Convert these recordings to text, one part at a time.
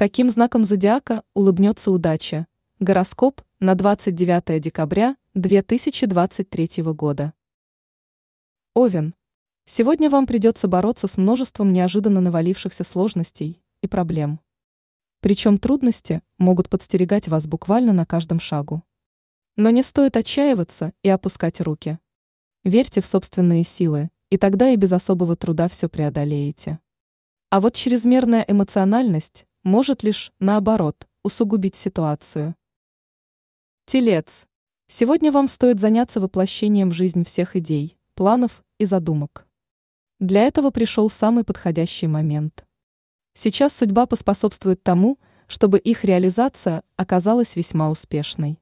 Каким знаком зодиака улыбнется удача? Гороскоп на 29 декабря 2023 года. Овен. Сегодня вам придется бороться с множеством неожиданно навалившихся сложностей и проблем. Причем трудности могут подстерегать вас буквально на каждом шагу. Но не стоит отчаиваться и опускать руки. Верьте в собственные силы, и тогда и без особого труда все преодолеете. А вот чрезмерная эмоциональность может лишь, наоборот, усугубить ситуацию. Телец. Сегодня вам стоит заняться воплощением в жизнь всех идей, планов и задумок. Для этого пришел самый подходящий момент. Сейчас судьба поспособствует тому, чтобы их реализация оказалась весьма успешной.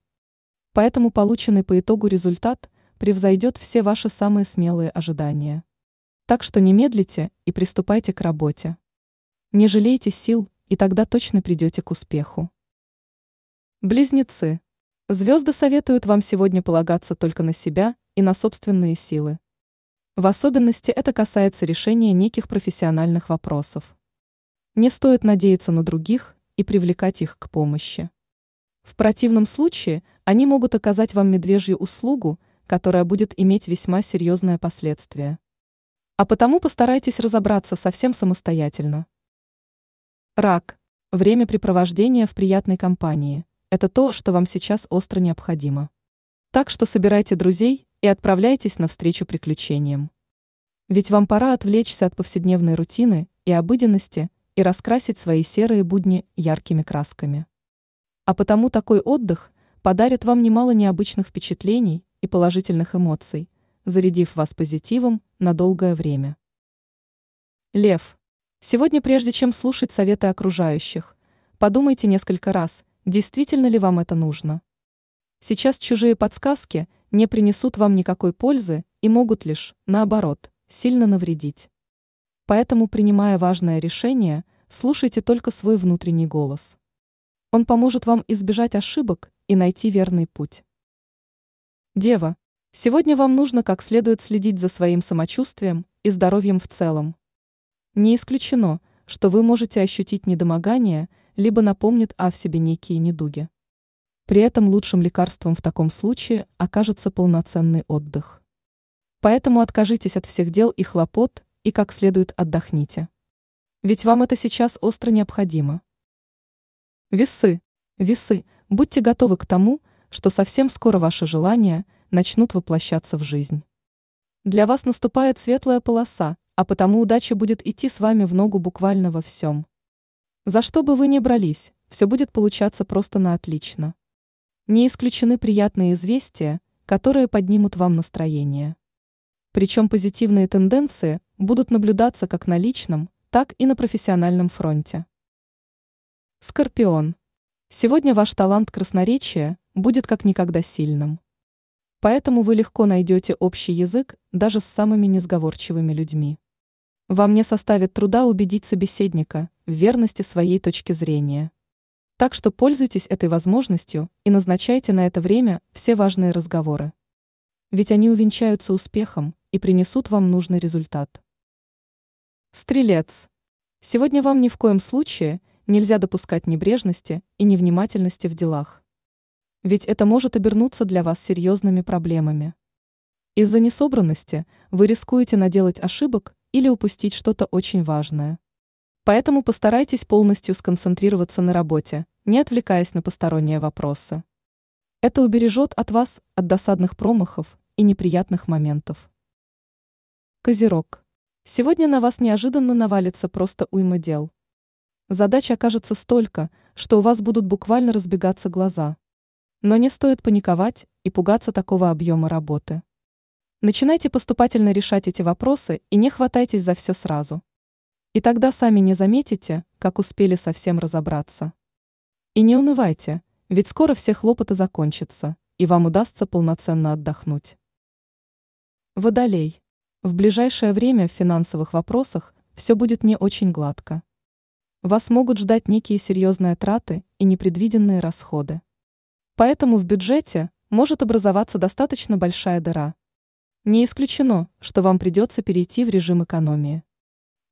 Поэтому полученный по итогу результат превзойдет все ваши самые смелые ожидания. Так что не медлите и приступайте к работе. Не жалейте сил и тогда точно придете к успеху. Близнецы. Звезды советуют вам сегодня полагаться только на себя и на собственные силы. В особенности это касается решения неких профессиональных вопросов. Не стоит надеяться на других и привлекать их к помощи. В противном случае они могут оказать вам медвежью услугу, которая будет иметь весьма серьезное последствие. А потому постарайтесь разобраться совсем самостоятельно. Рак. Времяпрепровождение в приятной компании – это то, что вам сейчас остро необходимо. Так что собирайте друзей и отправляйтесь навстречу приключениям. Ведь вам пора отвлечься от повседневной рутины и обыденности и раскрасить свои серые будни яркими красками. А потому такой отдых подарит вам немало необычных впечатлений и положительных эмоций, зарядив вас позитивом на долгое время. Лев. Сегодня, прежде чем слушать советы окружающих, подумайте несколько раз, действительно ли вам это нужно. Сейчас чужие подсказки не принесут вам никакой пользы и могут лишь, наоборот, сильно навредить. Поэтому, принимая важное решение, слушайте только свой внутренний голос. Он поможет вам избежать ошибок и найти верный путь. Дева, сегодня вам нужно как следует следить за своим самочувствием и здоровьем в целом. Не исключено, что вы можете ощутить недомогание, либо напомнит о себе некие недуги. При этом лучшим лекарством в таком случае окажется полноценный отдых. Поэтому откажитесь от всех дел и хлопот и как следует отдохните. Ведь вам это сейчас остро необходимо. Весы. Весы, будьте готовы к тому, что совсем скоро ваши желания начнут воплощаться в жизнь. Для вас наступает светлая полоса, а потому удача будет идти с вами в ногу буквально во всем. За что бы вы ни брались, все будет получаться просто на отлично. Не исключены приятные известия, которые поднимут вам настроение. Причем позитивные тенденции будут наблюдаться как на личном, так и на профессиональном фронте. Скорпион. Сегодня ваш талант красноречия будет как никогда сильным. Поэтому вы легко найдете общий язык даже с самыми несговорчивыми людьми. Вам не составит труда убедить собеседника в верности своей точки зрения. Так что пользуйтесь этой возможностью и назначайте на это время все важные разговоры. Ведь они увенчаются успехом и принесут вам нужный результат. Стрелец. Сегодня вам ни в коем случае нельзя допускать небрежности и невнимательности в делах. Ведь это может обернуться для вас серьезными проблемами. Из-за несобранности вы рискуете наделать ошибок или упустить что-то очень важное. Поэтому постарайтесь полностью сконцентрироваться на работе, не отвлекаясь на посторонние вопросы. Это убережет от вас от досадных промахов и неприятных моментов. Козерог. Сегодня на вас неожиданно навалится просто уйма дел. Задач окажется столько, что у вас будут буквально разбегаться глаза. Но не стоит паниковать и пугаться такого объема работы. Начинайте поступательно решать эти вопросы и не хватайтесь за все сразу. И тогда сами не заметите, как успели совсем разобраться. И не унывайте, ведь скоро все хлопоты закончатся, и вам удастся полноценно отдохнуть. Водолей. В ближайшее время в финансовых вопросах все будет не очень гладко. Вас могут ждать некие серьезные траты и непредвиденные расходы. Поэтому в бюджете может образоваться достаточно большая дыра – не исключено, что вам придется перейти в режим экономии.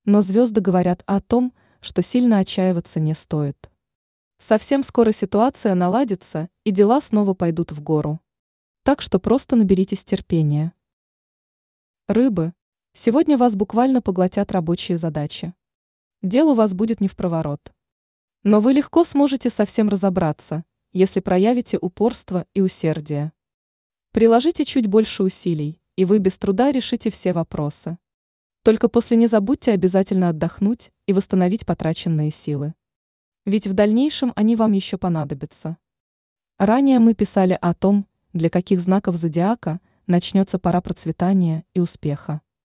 Но звезды говорят о том, что сильно отчаиваться не стоит. Совсем скоро ситуация наладится, и дела снова пойдут в гору. Так что просто наберитесь терпения. Рыбы. Сегодня вас буквально поглотят рабочие задачи. Дел у вас будет не в проворот. Но вы легко сможете совсем разобраться, если проявите упорство и усердие. Приложите чуть больше усилий, и вы без труда решите все вопросы. Только после не забудьте обязательно отдохнуть и восстановить потраченные силы. Ведь в дальнейшем они вам еще понадобятся. Ранее мы писали о том, для каких знаков зодиака начнется пора процветания и успеха.